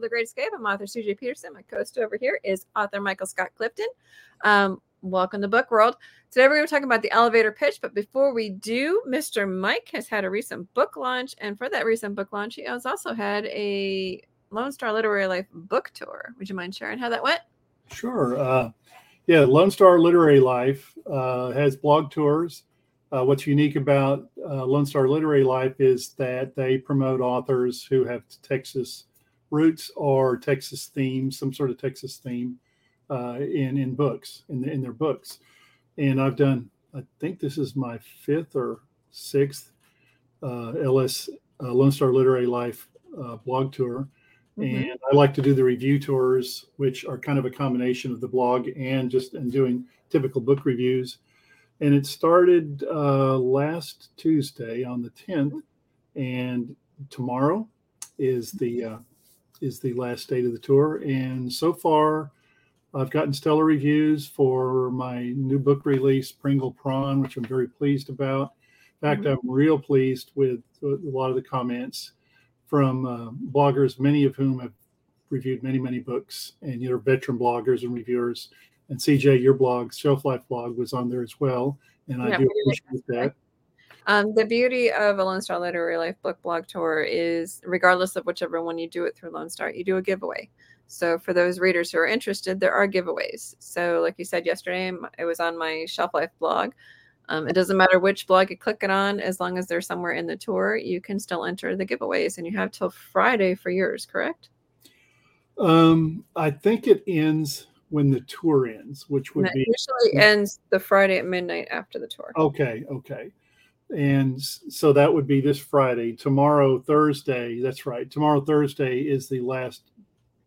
The Great Escape. I'm author CJ Peterson. My co-host over here is author Michael Scott Clifton. Um, welcome to Book World. Today we're going to talk about the elevator pitch, but before we do, Mr. Mike has had a recent book launch, and for that recent book launch, he has also had a Lone Star Literary Life book tour. Would you mind sharing how that went? Sure. Uh, yeah, Lone Star Literary Life uh, has blog tours. Uh, what's unique about uh, Lone Star Literary Life is that they promote authors who have Texas roots or Texas themes, some sort of Texas theme uh, in in books in the, in their books. And I've done, I think this is my fifth or sixth uh, LS uh, Lone Star Literary Life uh, blog tour. Mm-hmm. And I like to do the review tours, which are kind of a combination of the blog and just and doing typical book reviews and it started uh, last Tuesday on the 10th, and tomorrow is the uh, is the last date of the tour. And so far, I've gotten stellar reviews for my new book release, Pringle Prawn, which I'm very pleased about. In fact, mm-hmm. I'm real pleased with a lot of the comments from uh, bloggers, many of whom have reviewed many, many books, and you're veteran bloggers and reviewers and CJ, your blog, Shelf Life blog, was on there as well, and I do appreciate that. Um, the beauty of a Lone Star Literary Life book blog tour is, regardless of whichever one you do it through Lone Star, you do a giveaway. So for those readers who are interested, there are giveaways. So like you said yesterday, it was on my Shelf Life blog. Um, it doesn't matter which blog you click it on, as long as they're somewhere in the tour, you can still enter the giveaways, and you have till Friday for yours. Correct? Um, I think it ends when the tour ends, which would be usually ends the Friday at midnight after the tour. Okay, okay. And so that would be this Friday. Tomorrow, Thursday. That's right. Tomorrow, Thursday is the last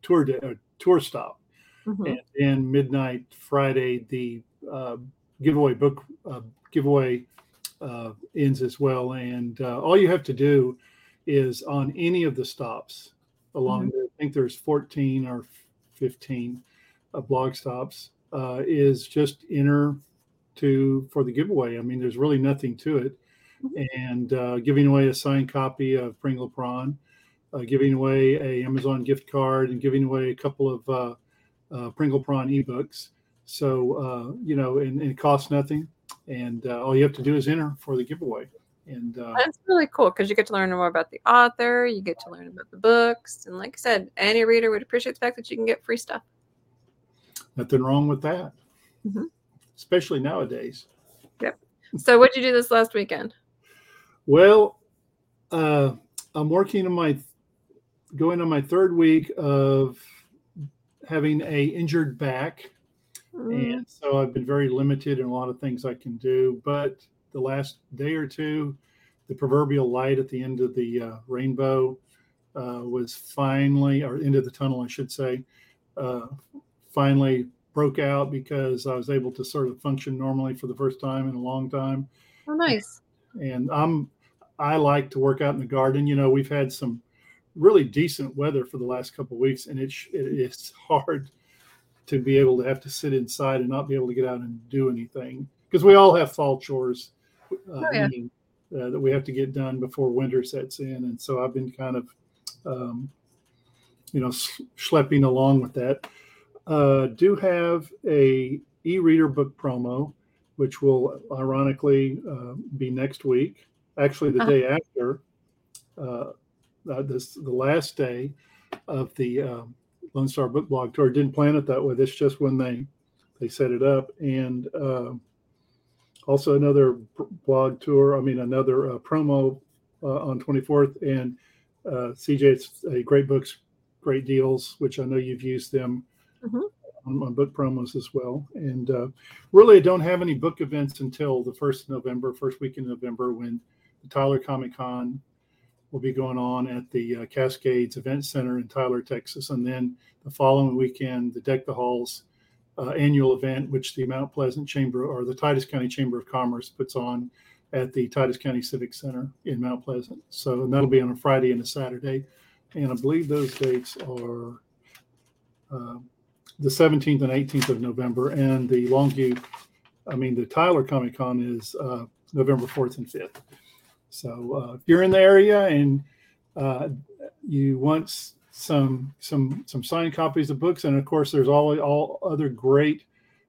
tour day, uh, tour stop, mm-hmm. and then midnight Friday the uh, giveaway book uh, giveaway uh, ends as well. And uh, all you have to do is on any of the stops along mm-hmm. there. I think there's 14 or 15 of blog stops uh, is just enter to for the giveaway. I mean, there's really nothing to it. And uh, giving away a signed copy of Pringle Prawn, uh, giving away a Amazon gift card, and giving away a couple of uh, uh, Pringle Prawn ebooks. So uh, you know, and, and, it costs nothing, and all you have to do is enter for the giveaway. And that's really cool because you get to learn more about the author, you get to learn about the books, and like I said, any reader would appreciate the fact that you can get free stuff. Nothing wrong with that, mm-hmm. especially nowadays. Yep. So, what did you do this last weekend? Well, uh, I'm working on my going on my third week of having a injured back, mm. and so I've been very limited in a lot of things I can do. But the last day or two, the proverbial light at the end of the uh, rainbow uh, was finally, or end of the tunnel, I should say, uh, finally broke out because I was able to sort of function normally for the first time in a long time. Oh, nice. And I'm I like to work out in the garden. You know, we've had some really decent weather for the last couple of weeks, and it's it's hard to be able to have to sit inside and not be able to get out and do anything because we all have fall chores uh, oh, yeah. uh, that we have to get done before winter sets in, and so I've been kind of um, you know schlepping along with that uh, do have a e-reader book promo, which will ironically uh, be next week. Actually, the uh-huh. day after, uh, uh, this the last day of the um, Lone Star Book Blog Tour. Didn't plan it that way. That's just when they they set it up, and uh, also another blog tour. I mean, another uh, promo uh, on 24th. And uh, CJ, it's a great books, great deals, which I know you've used them mm-hmm. on, on, book promos as well. And uh, really, I don't have any book events until the first November, first week in November, when the Tyler Comic Con will be going on at the uh, Cascades Event Center in Tyler, Texas, and then the following weekend, the Deck the Halls uh, annual event, which the Mount Pleasant Chamber or the Titus County Chamber of Commerce puts on at the Titus County Civic Center in Mount Pleasant. So that'll be on a Friday and a Saturday, and I believe those dates are. Uh, the 17th and 18th of November, and the Longview, I mean, the Tyler Comic Con is uh, November 4th and 5th. So uh, if you're in the area and uh, you want some some some signed copies of books, and of course, there's all all other great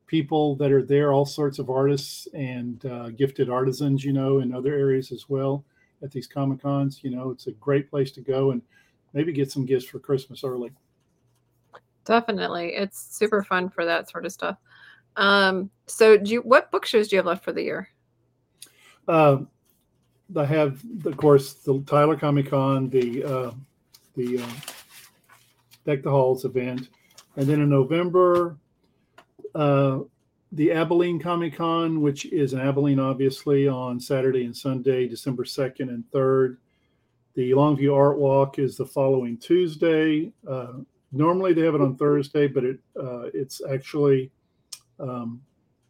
people that are there, all sorts of artists and uh, gifted artisans, you know, in other areas as well at these comic cons. You know, it's a great place to go and maybe get some gifts for Christmas early. Definitely, it's super fun for that sort of stuff. Um, so, do you what book shows do you have left for the year? I have, of course, the Tyler Comic Con, the uh, the uh, Deck the Halls event, and then in November, uh, the Abilene Comic Con, which is in Abilene, obviously, on Saturday and Sunday, December 2nd and 3rd. The Longview Art Walk is the following Tuesday. Uh, normally they have it on Thursday, but it uh, it's actually um,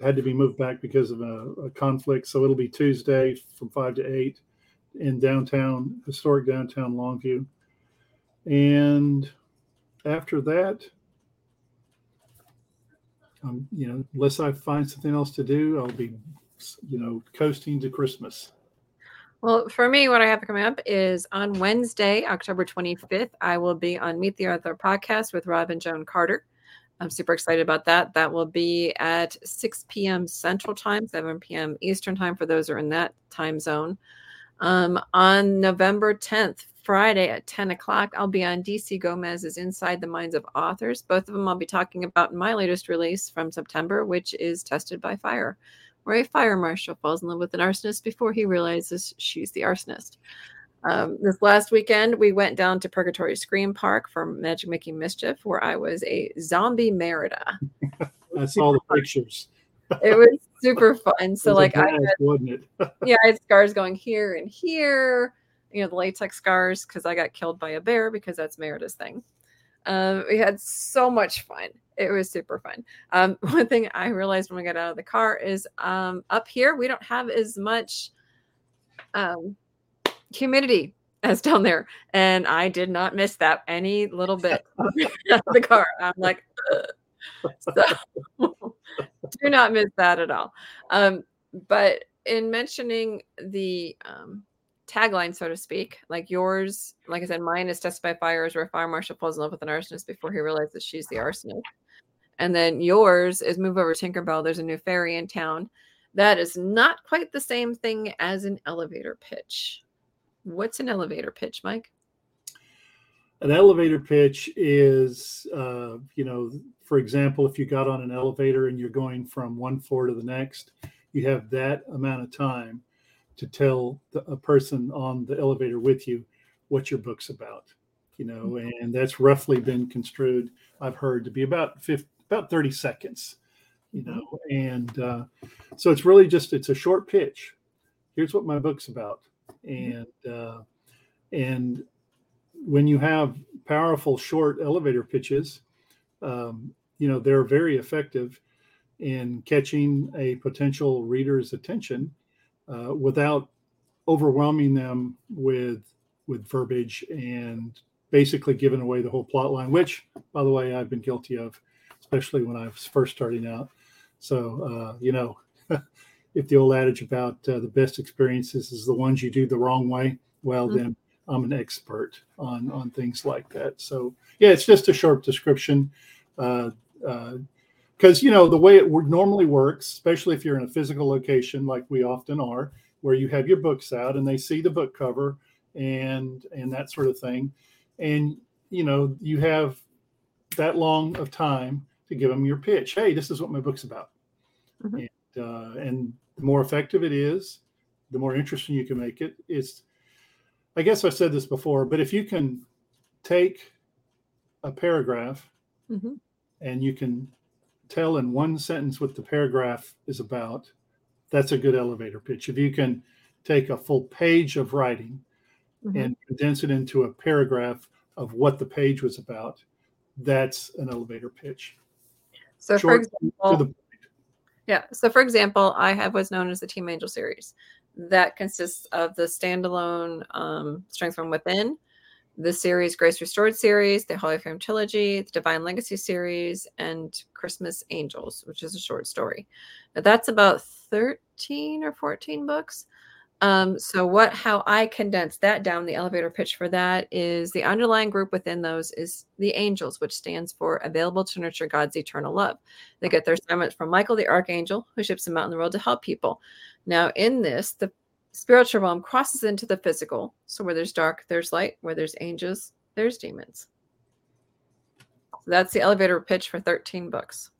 had to be moved back because of a, a, conflict. So it'll be Tuesday from five to eight in downtown, historic downtown Longview. And after that, um, you know, unless I find something else to do, I'll be, you know, coasting to Christmas. Well, for me, what I have coming up is on Wednesday, October 25th, I will be on Meet the Author podcast with Rob and Joan Carter. I'm super excited about that. That will be at 6 p.m. Central Time, 7 p.m. Eastern Time for those who are in that time zone. Um, on November 10th, Friday at 10 o'clock, I'll be on DC Gomez's Inside the Minds of Authors. Both of them I'll be talking about in my latest release from September, which is Tested by Fire where a fire marshal falls in love with an arsonist before he realizes she's the arsonist. Um, this last weekend, we went down to Purgatory Scream Park for Magic Making Mischief, where I was a zombie Merida. I saw the pictures. it was super fun. So, like, I had, wasn't it? yeah, I had scars going here and here. You know, the latex scars because I got killed by a bear because that's Merida's thing. Um, we had so much fun. It was super fun. Um, one thing I realized when we got out of the car is um, up here we don't have as much um, humidity as down there, and I did not miss that any little bit the car. I'm like, so do not miss that at all. Um, but in mentioning the um, tagline, so to speak. Like yours, like I said, mine is Tested by Fires, where a fire marshal falls in love with an arsonist before he realizes she's the arsonist. And then yours is Move Over Tinkerbell. There's a new fairy in town. That is not quite the same thing as an elevator pitch. What's an elevator pitch, Mike? An elevator pitch is, uh, you know, for example, if you got on an elevator and you're going from one floor to the next, you have that amount of time to tell the, a person on the elevator with you what your book's about you know mm-hmm. and that's roughly been construed i've heard to be about 50, about 30 seconds you mm-hmm. know and uh, so it's really just it's a short pitch here's what my book's about. And uh, and when you have powerful short elevator pitches um, you know they're very effective in catching a potential reader's attention uh, without overwhelming them with with verbiage and basically giving away the whole plot line, which, by the way, I've been guilty of, especially when I was first starting out. So, uh, you know, if the old adage about uh, the best experiences is the ones you do the wrong way, well, mm-hmm. then I'm an expert on on things like that. So, yeah, it's just a short description. Uh, uh because you know the way it normally works especially if you're in a physical location like we often are where you have your books out and they see the book cover and and that sort of thing and you know you have that long of time to give them your pitch hey this is what my book's about mm-hmm. and, uh, and the more effective it is the more interesting you can make it it's i guess i said this before but if you can take a paragraph mm-hmm. and you can tell in one sentence what the paragraph is about, that's a good elevator pitch. If you can take a full page of writing mm-hmm. and condense it into a paragraph of what the page was about, that's an elevator pitch. So, Short for example, yeah. So, for example, I have what's known as the Team Angel series. That consists of the standalone um, Strength from Within, the series Grace Restored series, the Holy Flame trilogy, the Divine Legacy series, and Christmas Angels, which is a short story. Now that's about 13 or 14 books. Um, so what how I condense that down, the elevator pitch for that is the underlying group within those is the angels, which stands for available to nurture God's eternal love. They get their assignments from Michael the archangel, who ships them out in the world to help people. Now, in this, the spiritual realm crosses into the physical. So where there's dark, there's light. Where there's angels, there's demons. So that's the elevator pitch for 13 books.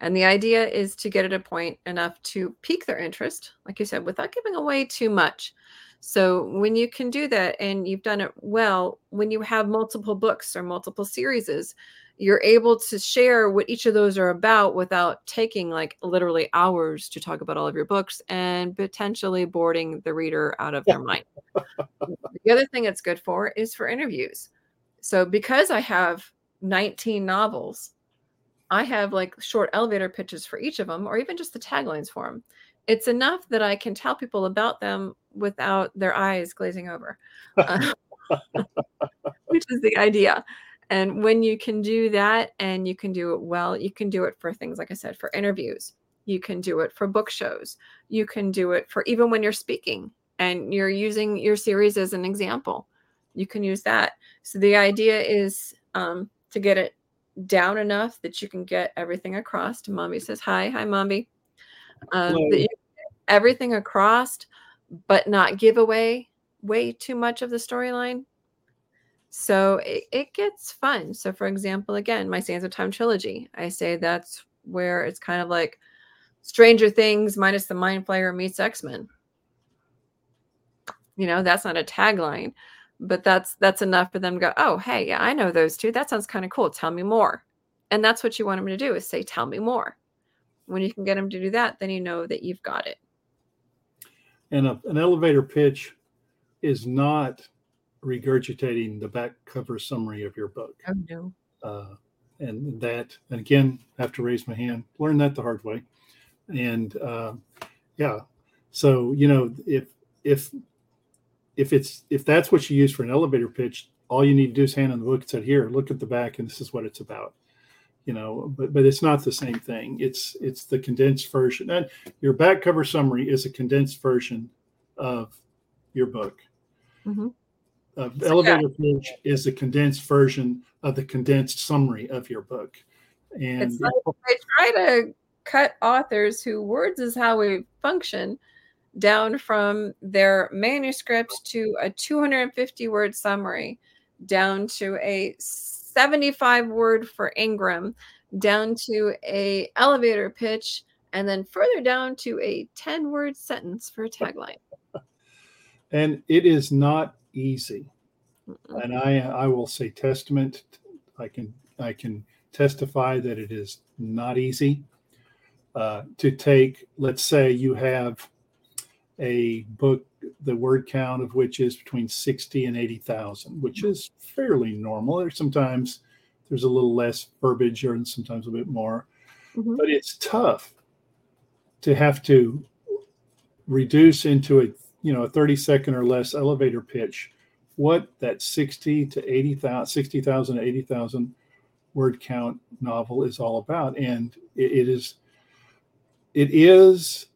And the idea is to get at a point enough to pique their interest, like you said, without giving away too much. So when you can do that and you've done it well, when you have multiple books or multiple series, you're able to share what each of those are about without taking like literally hours to talk about all of your books and potentially boarding the reader out of their mind. the other thing it's good for is for interviews. So because I have 19 novels, I have like short elevator pitches for each of them, or even just the taglines for them. It's enough that I can tell people about them without their eyes glazing over, uh, which is the idea. And when you can do that and you can do it well, you can do it for things like I said, for interviews. You can do it for book shows. You can do it for even when you're speaking and you're using your series as an example. You can use that. So the idea is um, to get it down enough that you can get everything across. Mommy says hi, hi, Mommy. Um, everything across, but not give away way too much of the storyline. So it, it gets fun. So, for example, again, my Sands of Time trilogy, I say that's where it's kind of like Stranger Things minus the Mind Flayer meets X Men. You know, that's not a tagline, but that's that's enough for them to go oh hey yeah i know those two. That sounds kind of cool. Tell me more. And that's what you want them to do is say tell me more. When you can get them to do that then you know that you've got it. And a, an elevator pitch is not regurgitating the back cover summary of your book. Oh no. Uh, and that and again I have to raise my hand. Learn that the hard way. And uh, yeah. So you know if if if it's if that's what you use for an elevator pitch, all you need to do is hand in the book and say, "Here, look at the back, and this is what it's about." You know, but but it's not the same thing. It's it's the condensed version, and your back cover summary is a condensed version of your book. Mm-hmm. Uh, elevator yeah. pitch is a condensed version of the condensed summary of your book. And it's like they try to cut authors who words is how we function down from their manuscript to a 250 word summary, down to a 75 word for Ingram, down to a elevator pitch, and then further down to a 10 word sentence for a tagline. And it is not easy. Mm-mm. And I I will say testament I can I can testify that it is not easy uh, to take let's say you have a book, the word count of which is between 60 and 80,000, which is fairly normal. There's sometimes there's a little less verbiage or sometimes a bit more, mm-hmm. but it's tough to have to reduce into a you know a 30 second or less elevator pitch what that 60 to 80,000 60,000 to 80,000 word count novel is all about and it, it is it is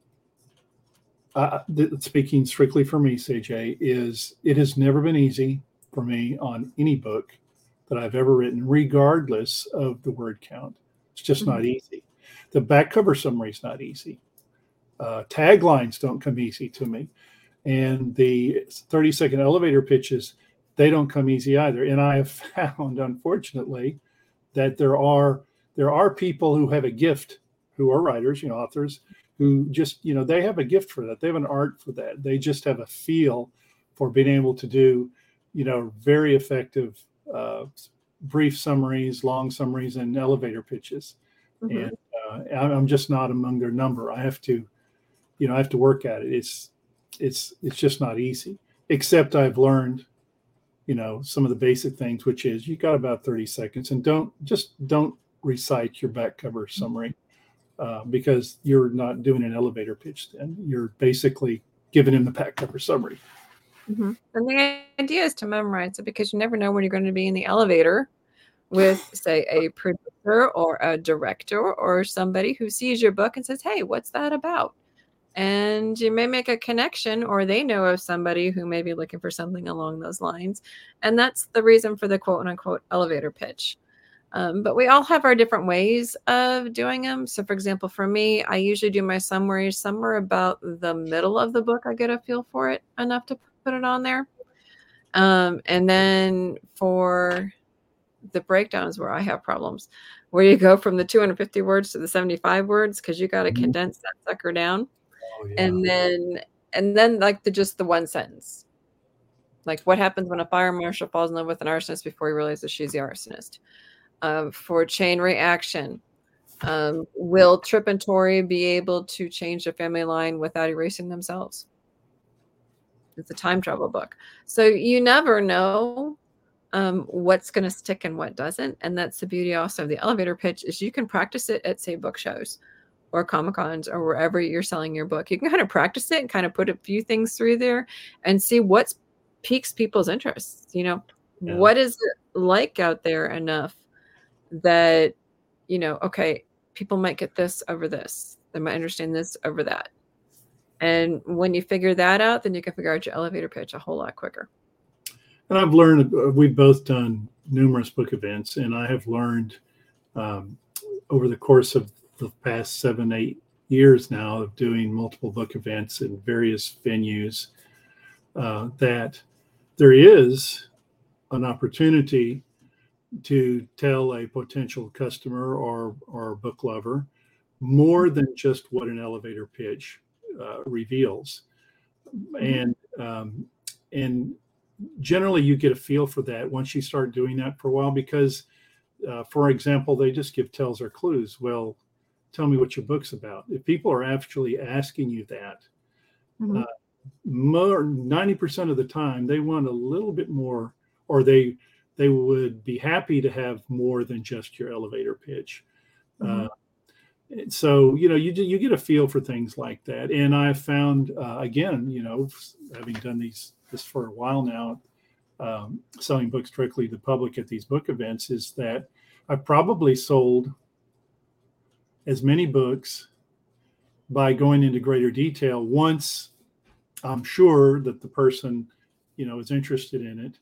uh, speaking strictly for me, CJ, is it has never been easy for me on any book that I've ever written, regardless of the word count. It's just mm-hmm. not easy. The back cover summary is not easy. Uh, taglines don't come easy to me, and the 30 second elevator pitches they don't come easy either. And I have found, unfortunately, that there are there are people who have a gift, who are writers, you know, authors, who just you know they have a gift for that. They have an art for that. They just have a feel for being able to do you know very effective uh, brief summaries long summaries and elevator pitches. Mm-hmm. and uh, i'm just not among their number. I have to you know i have to work at it. It's it's it's just not easy except i've learned you know some of the basic things which is you got about 30 seconds and don't just don't recite your back cover summary uh, because you're not doing an elevator pitch then. You're basically giving him the back cover summary. Mm-hmm. And the idea is to memorize it because you never know when you're going to be in the elevator with, say, a producer or a director or somebody who sees your book and says, Hey, what's that about? and you may make a connection or they know of somebody who may be looking for something along those lines and that's the reason for the quote unquote elevator pitch um, but we all have our different ways of doing them so for example for me i usually do my summaries somewhere about the middle of the book. I get a feel for it enough to put it on there. Um, and then for the breakdowns where i have problems where you go from the 250 words to the 75 words because you got to mm-hmm. condense that sucker down. Oh, yeah. and then and then like the just the one sentence. Like what happens when a fire marshal falls in love with an arsonist before he realizes she's the arsonist um, for chain reaction um, will trip and tori be able to change the family line without erasing themselves it's a time travel book so you never know um, what's going to stick and what doesn't and that's the beauty also of the elevator pitch is you can practice it at say book shows or Comic Cons or wherever you're selling your book. You can kind of practice it and kind of put a few things through there and see what piques people's interests. You know, yeah. what is it like out there enough that, you know, okay, people might get this over this, they might understand this over that. And when you figure that out, then you can figure out your elevator pitch a whole lot quicker. And I've learned, uh, we've both done numerous book events, and I have learned um, over the course of the past seven, eight years now of doing multiple book events in various venues uh, that there is an opportunity to tell a potential customer or or book lover more than just what an elevator pitch uh, reveals mm-hmm. and um, and generally you get a feel for that once you start doing that for a while because uh, for example they just give tells or clues well tell me what your book's about. If people are actually asking you that, mm-hmm. uh, more 90% of the time they want a little bit more, or they they would be happy to have more than just your elevator pitch. Mm-hmm. Uh, so you know you you get a feel for things like that, and I've found uh, again, you know, having done these this for a while now, um, selling books directly to the public at these book events, is that I've probably sold as many books by going into greater detail once I'm sure that the person, you know, is interested in it,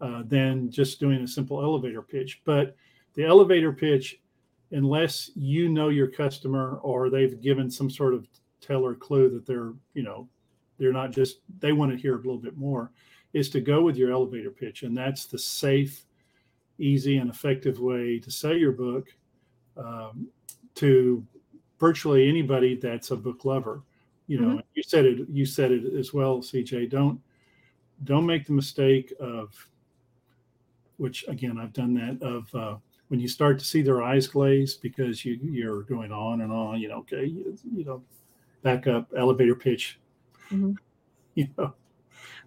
uh, than just doing a simple elevator pitch. But the elevator pitch, unless you know your customer or they've given some sort of tell or clue that they're, you know, they're not just they want to hear a little bit more, is to go with your elevator pitch, and that's the safe, easy, and effective way to sell your book. Um, to virtually anybody that's a book lover. You know, mm-hmm. you said it. You said it as well, CJ. Don't don't make the mistake of which again I've done that of uh, when you start to see their eyes glaze because you you're going on and on. You know, okay, you, you know, back up, elevator pitch. Mm-hmm. You know.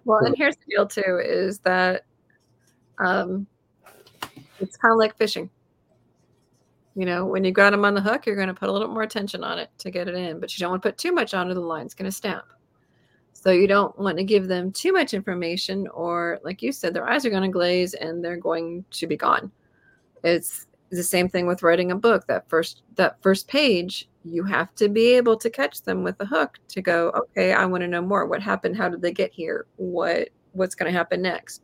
Well, and here's the deal too: is that um, it's kind of like fishing you know, when you got them on the hook, you're going to put a little more attention on it to get it in, but you don't want to put too much on or the line's going to snap. So you don't want to give them too much information, or like you said, their eyes are going to glaze and they're going to be gone. It's the same thing with writing a book. That first that first page, you have to be able to catch them with a hook to go, okay, I want to know more. What happened? How did they get here? What what's going to happen next?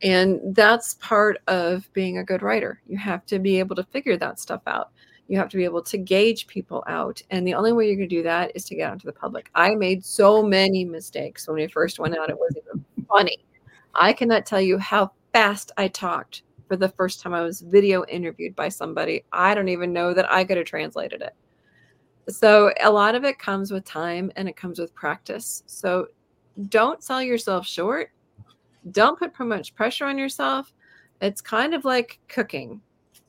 And that's part of being a good writer. You have to be able to figure that stuff out. You have to be able to gauge people out. And the only way you can do that is to get out to the public. I made so many mistakes when we first went out. It wasn't even funny. I cannot tell you how fast I talked for the first time I was video interviewed by somebody. I don't even know that I could have translated it. So a lot of it comes with time and it comes with practice. So don't sell yourself short don't put too much pressure on yourself. It's kind of like cooking.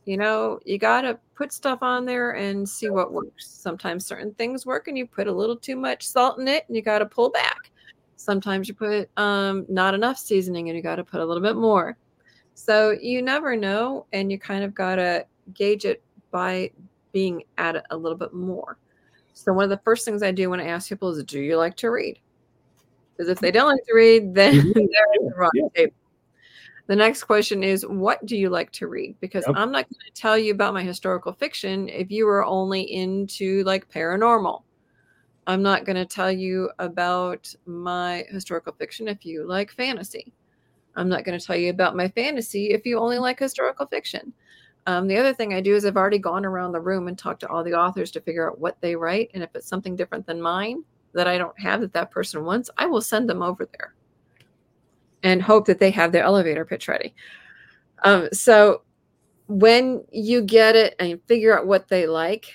You know, you got to put stuff on there and see what works. Sometimes certain things work and you put a little too much salt in it and you got to pull back. Sometimes you put um, not enough seasoning and you got to put a little bit more. So you never know. And you kind of got to gauge it by being at it a little bit more. So one of the first things I do when I ask people is, do you like to read? Because if they don't like to read, then they're in the wrong yeah. table. The next question is, what do you like to read? Because yep. I'm not going to tell you about my historical fiction if you are only into like paranormal. I'm not going to tell you about my historical fiction if you like fantasy. I'm not going to tell you about my fantasy if you only like historical fiction. Um, the other thing I do is I've already gone around the room and talked to all the authors to figure out what they write. And if it's something different than mine that I don't have that that person wants, I will send them over there and hope that they have their elevator pitch ready. Um, so when you get it and figure out what they like,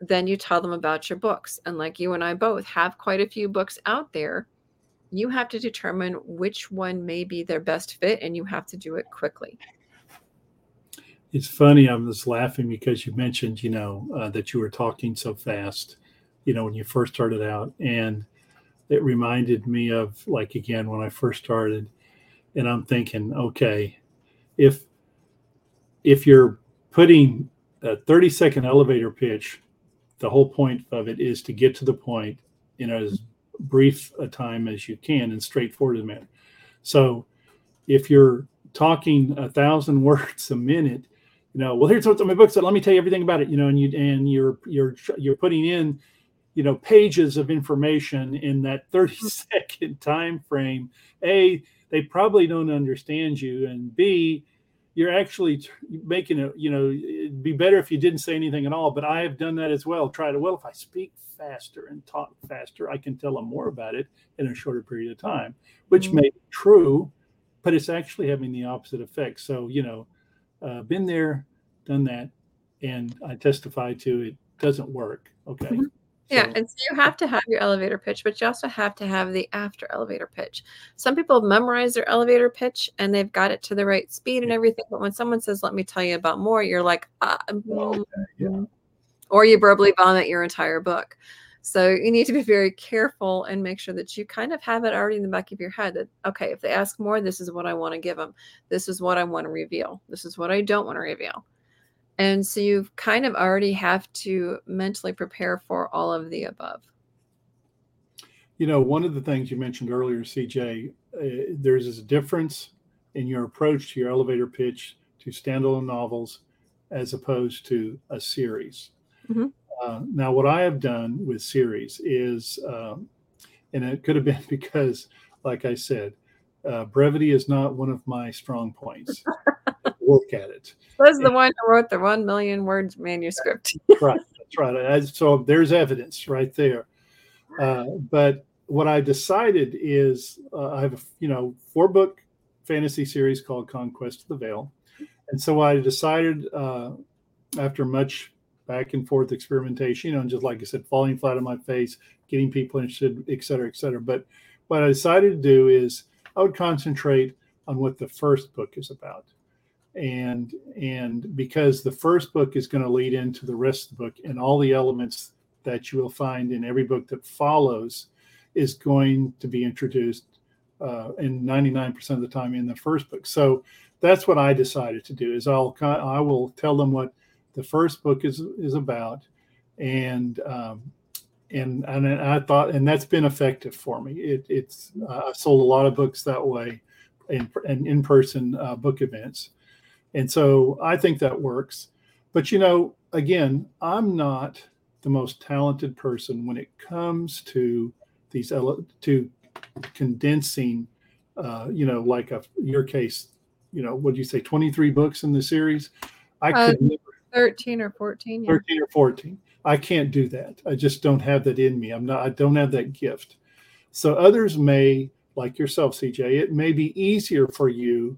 then you tell them about your books. And like you and I both have quite a few books out there, you have to determine which one may be their best fit and you have to do it quickly. It's funny. I'm just laughing because you mentioned, you know, uh, that you were talking so fast, you know, when you first started out. And it reminded me of, like, again, when I first started. And I'm thinking, okay, if if you're putting a 30 second elevator pitch the whole point of it is to get to the point in as brief a time as you can and straightforward manner. So if you're talking a thousand words a minute, you know, well, here's what's on my book. So let me tell you everything about it, you know, and you and you're you're you're putting in, you know, pages of information in that 30 second time frame. A, they probably don't understand you, and B, you're actually making it you know it'd be better if you didn't say anything at all but i have done that as well try to well if i speak faster and talk faster i can tell them more about it in a shorter period of time which mm-hmm. may be true but it's actually having the opposite effect so you know uh, been there done that and i testify to it doesn't work okay mm-hmm. Yeah, and so you have to have your elevator pitch, but you also have to have the after elevator pitch. Some people memorize their elevator pitch and they've got it to the right speed and everything, but when someone says, "Let me tell you about more," you're like, uh, okay, yeah. Mm. or you verbally vomit your entire book. So you need to be very careful and make sure that you kind of have it already in the back of your head that okay, if they ask more, this is what I want to give them. This is what I want to reveal. This is what I don't want to reveal. And so you kind of already have to mentally prepare for all of the above. You know, one of the things you mentioned earlier, CJ, uh, there's a difference in your approach to your elevator pitch to standalone novels as opposed to a series. Mm-hmm. Uh, now, what I have done with series is, um, and it could have been because, like I said, uh, brevity is not one of my strong points. work at it. Was the one who wrote the one million words manuscript. right, that's right. So there's evidence right there. Uh, but what I decided is uh, I have a you know four book fantasy series called Conquest of the Veil, and so I decided uh, after much back and forth experimentation, you know, and just like I said, falling flat on my face, getting people interested, et cetera, et cetera. But what I decided to do is I would concentrate on what the first book is about and and because the first book is going to lead into the rest of the book and all the elements that you will find in every book that follows is going to be introduced uh, in 99% of the time in the first book. So that's what i decided to do is i'll i will tell them what the first book is is about and um, and and i thought and that's been effective for me. It, it's uh, i sold a lot of books that way in, in in-person uh, book events and so I think that works. But you know, again, I'm not the most talented person when it comes to these to condensing. Uh, you know, like a your case. You know, what do you say? Twenty three books in the series. I uh, could never, thirteen or fourteen. Yeah. Thirteen or fourteen. I can't do that. I just don't have that in me. I'm not. I don't have that gift. So others may, like yourself, CJ. It may be easier for you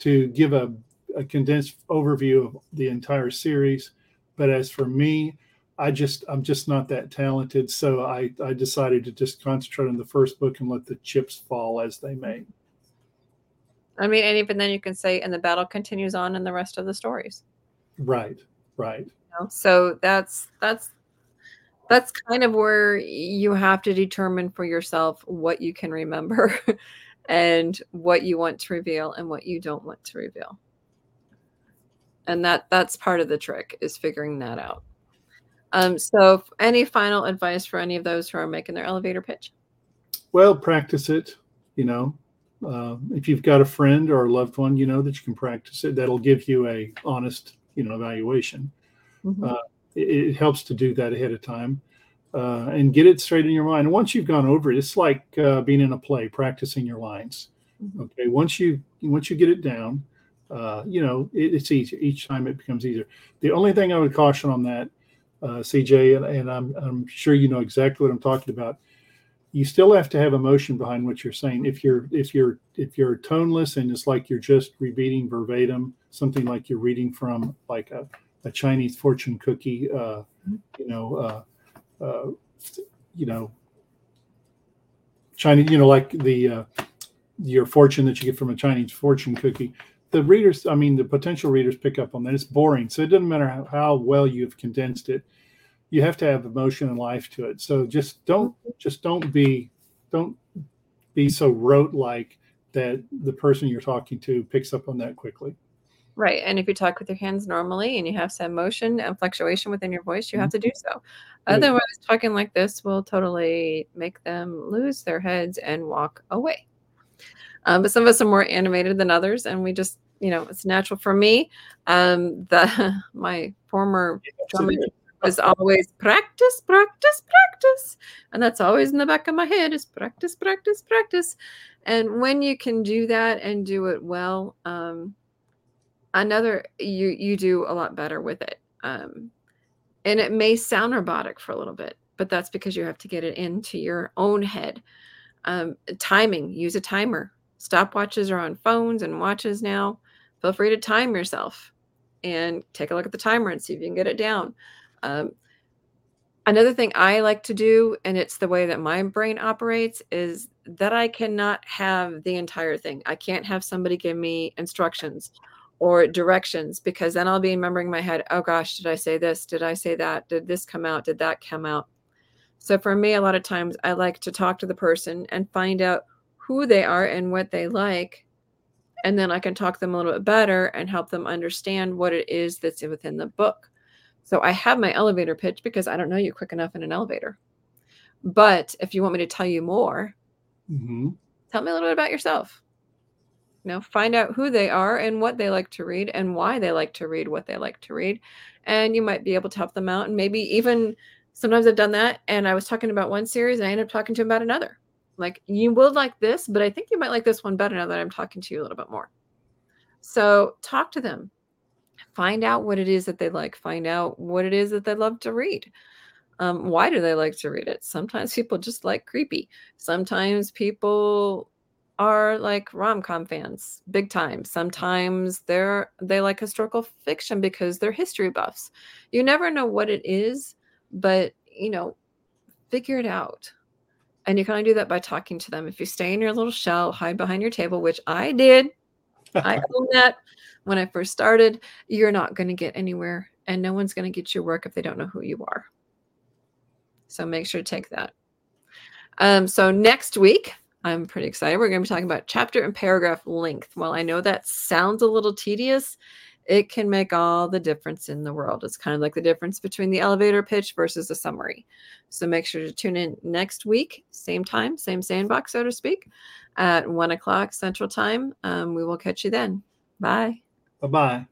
to give a a condensed overview of the entire series. But as for me, I just I'm just not that talented. So I I decided to just concentrate on the first book and let the chips fall as they may. I mean, and even then you can say, and the battle continues on in the rest of the stories. Right, right. You know? So that's that's that's kind of where you have to determine for yourself what you can remember and what you want to reveal and what you don't want to reveal and that that's part of the trick is figuring that out um, so any final advice for any of those who are making their elevator pitch well practice it you know uh, if you've got a friend or a loved one you know that you can practice it that'll give you a honest you know evaluation mm-hmm. uh, it, it, helps to do that ahead of time uh, and get it straight in your mind. And once you've gone over it, it's like uh, being in a play, practicing your lines. Mm-hmm. Okay, once you once you get it down, uh, you know it, it's easier. Each time it becomes easier. The only thing I would caution on that, uh, CJ, and, and I'm I'm sure you know exactly what I'm talking about. You still have to have emotion behind what you're saying. If you're if you're if you're toneless and it's like you're just repeating verbatim something like you're reading from like a, a Chinese fortune cookie, uh, you know, uh, uh, you know, Chinese, you know, like the uh, your fortune that you get from a Chinese fortune cookie. The readers, I mean, the potential readers pick up on that. It's boring, so it doesn't matter how, how well you've condensed it. You have to have emotion and life to it. So just don't, just don't be, don't be so rote like that. The person you're talking to picks up on that quickly. Right. And if you talk with your hands normally and you have some motion and fluctuation within your voice, you have to do so. Mm-hmm. Otherwise, talking like this will totally make them lose their heads and walk away. Um, but some of us are more animated than others, and we just, you know, it's natural for me. Um, the my former drummer was always practice, practice, practice, and that's always in the back of my head is practice, practice, practice. And when you can do that and do it well, um, another you you do a lot better with it. Um and it may sound robotic for a little bit but that's because you have to get it into your own head. Um timing use a timer stopwatches are on phones and watches now feel free to time yourself and take a look at the timer and see if you can get it down um, another thing i like to do and it's the way that my brain operates is that i cannot have the entire thing i can't have somebody give me instructions or directions because then I'll be remembering in my head, oh gosh, did I say this? Did I say that? Did this come out? Did that come out? So for me, a lot of times I like to talk to the person and find out who they are and what they like. And then I can talk them a little bit better and help them understand what it is that's within the book. So I have my elevator pitch because I don't know you quick enough in an elevator. But if you want me to tell you more, mm-hmm. tell me a little bit about yourself you know find out who they are and what they like to read and why they like to read what they like to read and you might be able to help them out and maybe even sometimes i've done that and i was talking about one series and i ended up talking to them about another like you will like this but i think you might like this one better now that i'm talking to you a little bit more. So talk to them. Find out what it is that they like. Find out what it is that they love to read. Um, why do they like to read it? Sometimes people just like creepy. Sometimes people are like rom-com fans big time. Sometimes they're they like historical fiction because they're history buffs. You never know what it is but you know figure it out and you can only do that by talking to them. If you stay in your little shell hide behind your table which i did. I own that. When i first started you're not going to get anywhere and no one's going to get your work if they don't know who you are. So make sure to take that. Um, so next week I'm pretty excited. We're going to be talking about chapter and paragraph length. While I know that sounds a little tedious, it can make all the difference in the world. It's kind of like the difference between the elevator pitch versus a summary. So make sure to tune in next week, same time, same sandbox, so to speak, at one o'clock Central Time. Um, we will catch you then. Bye. Bye bye.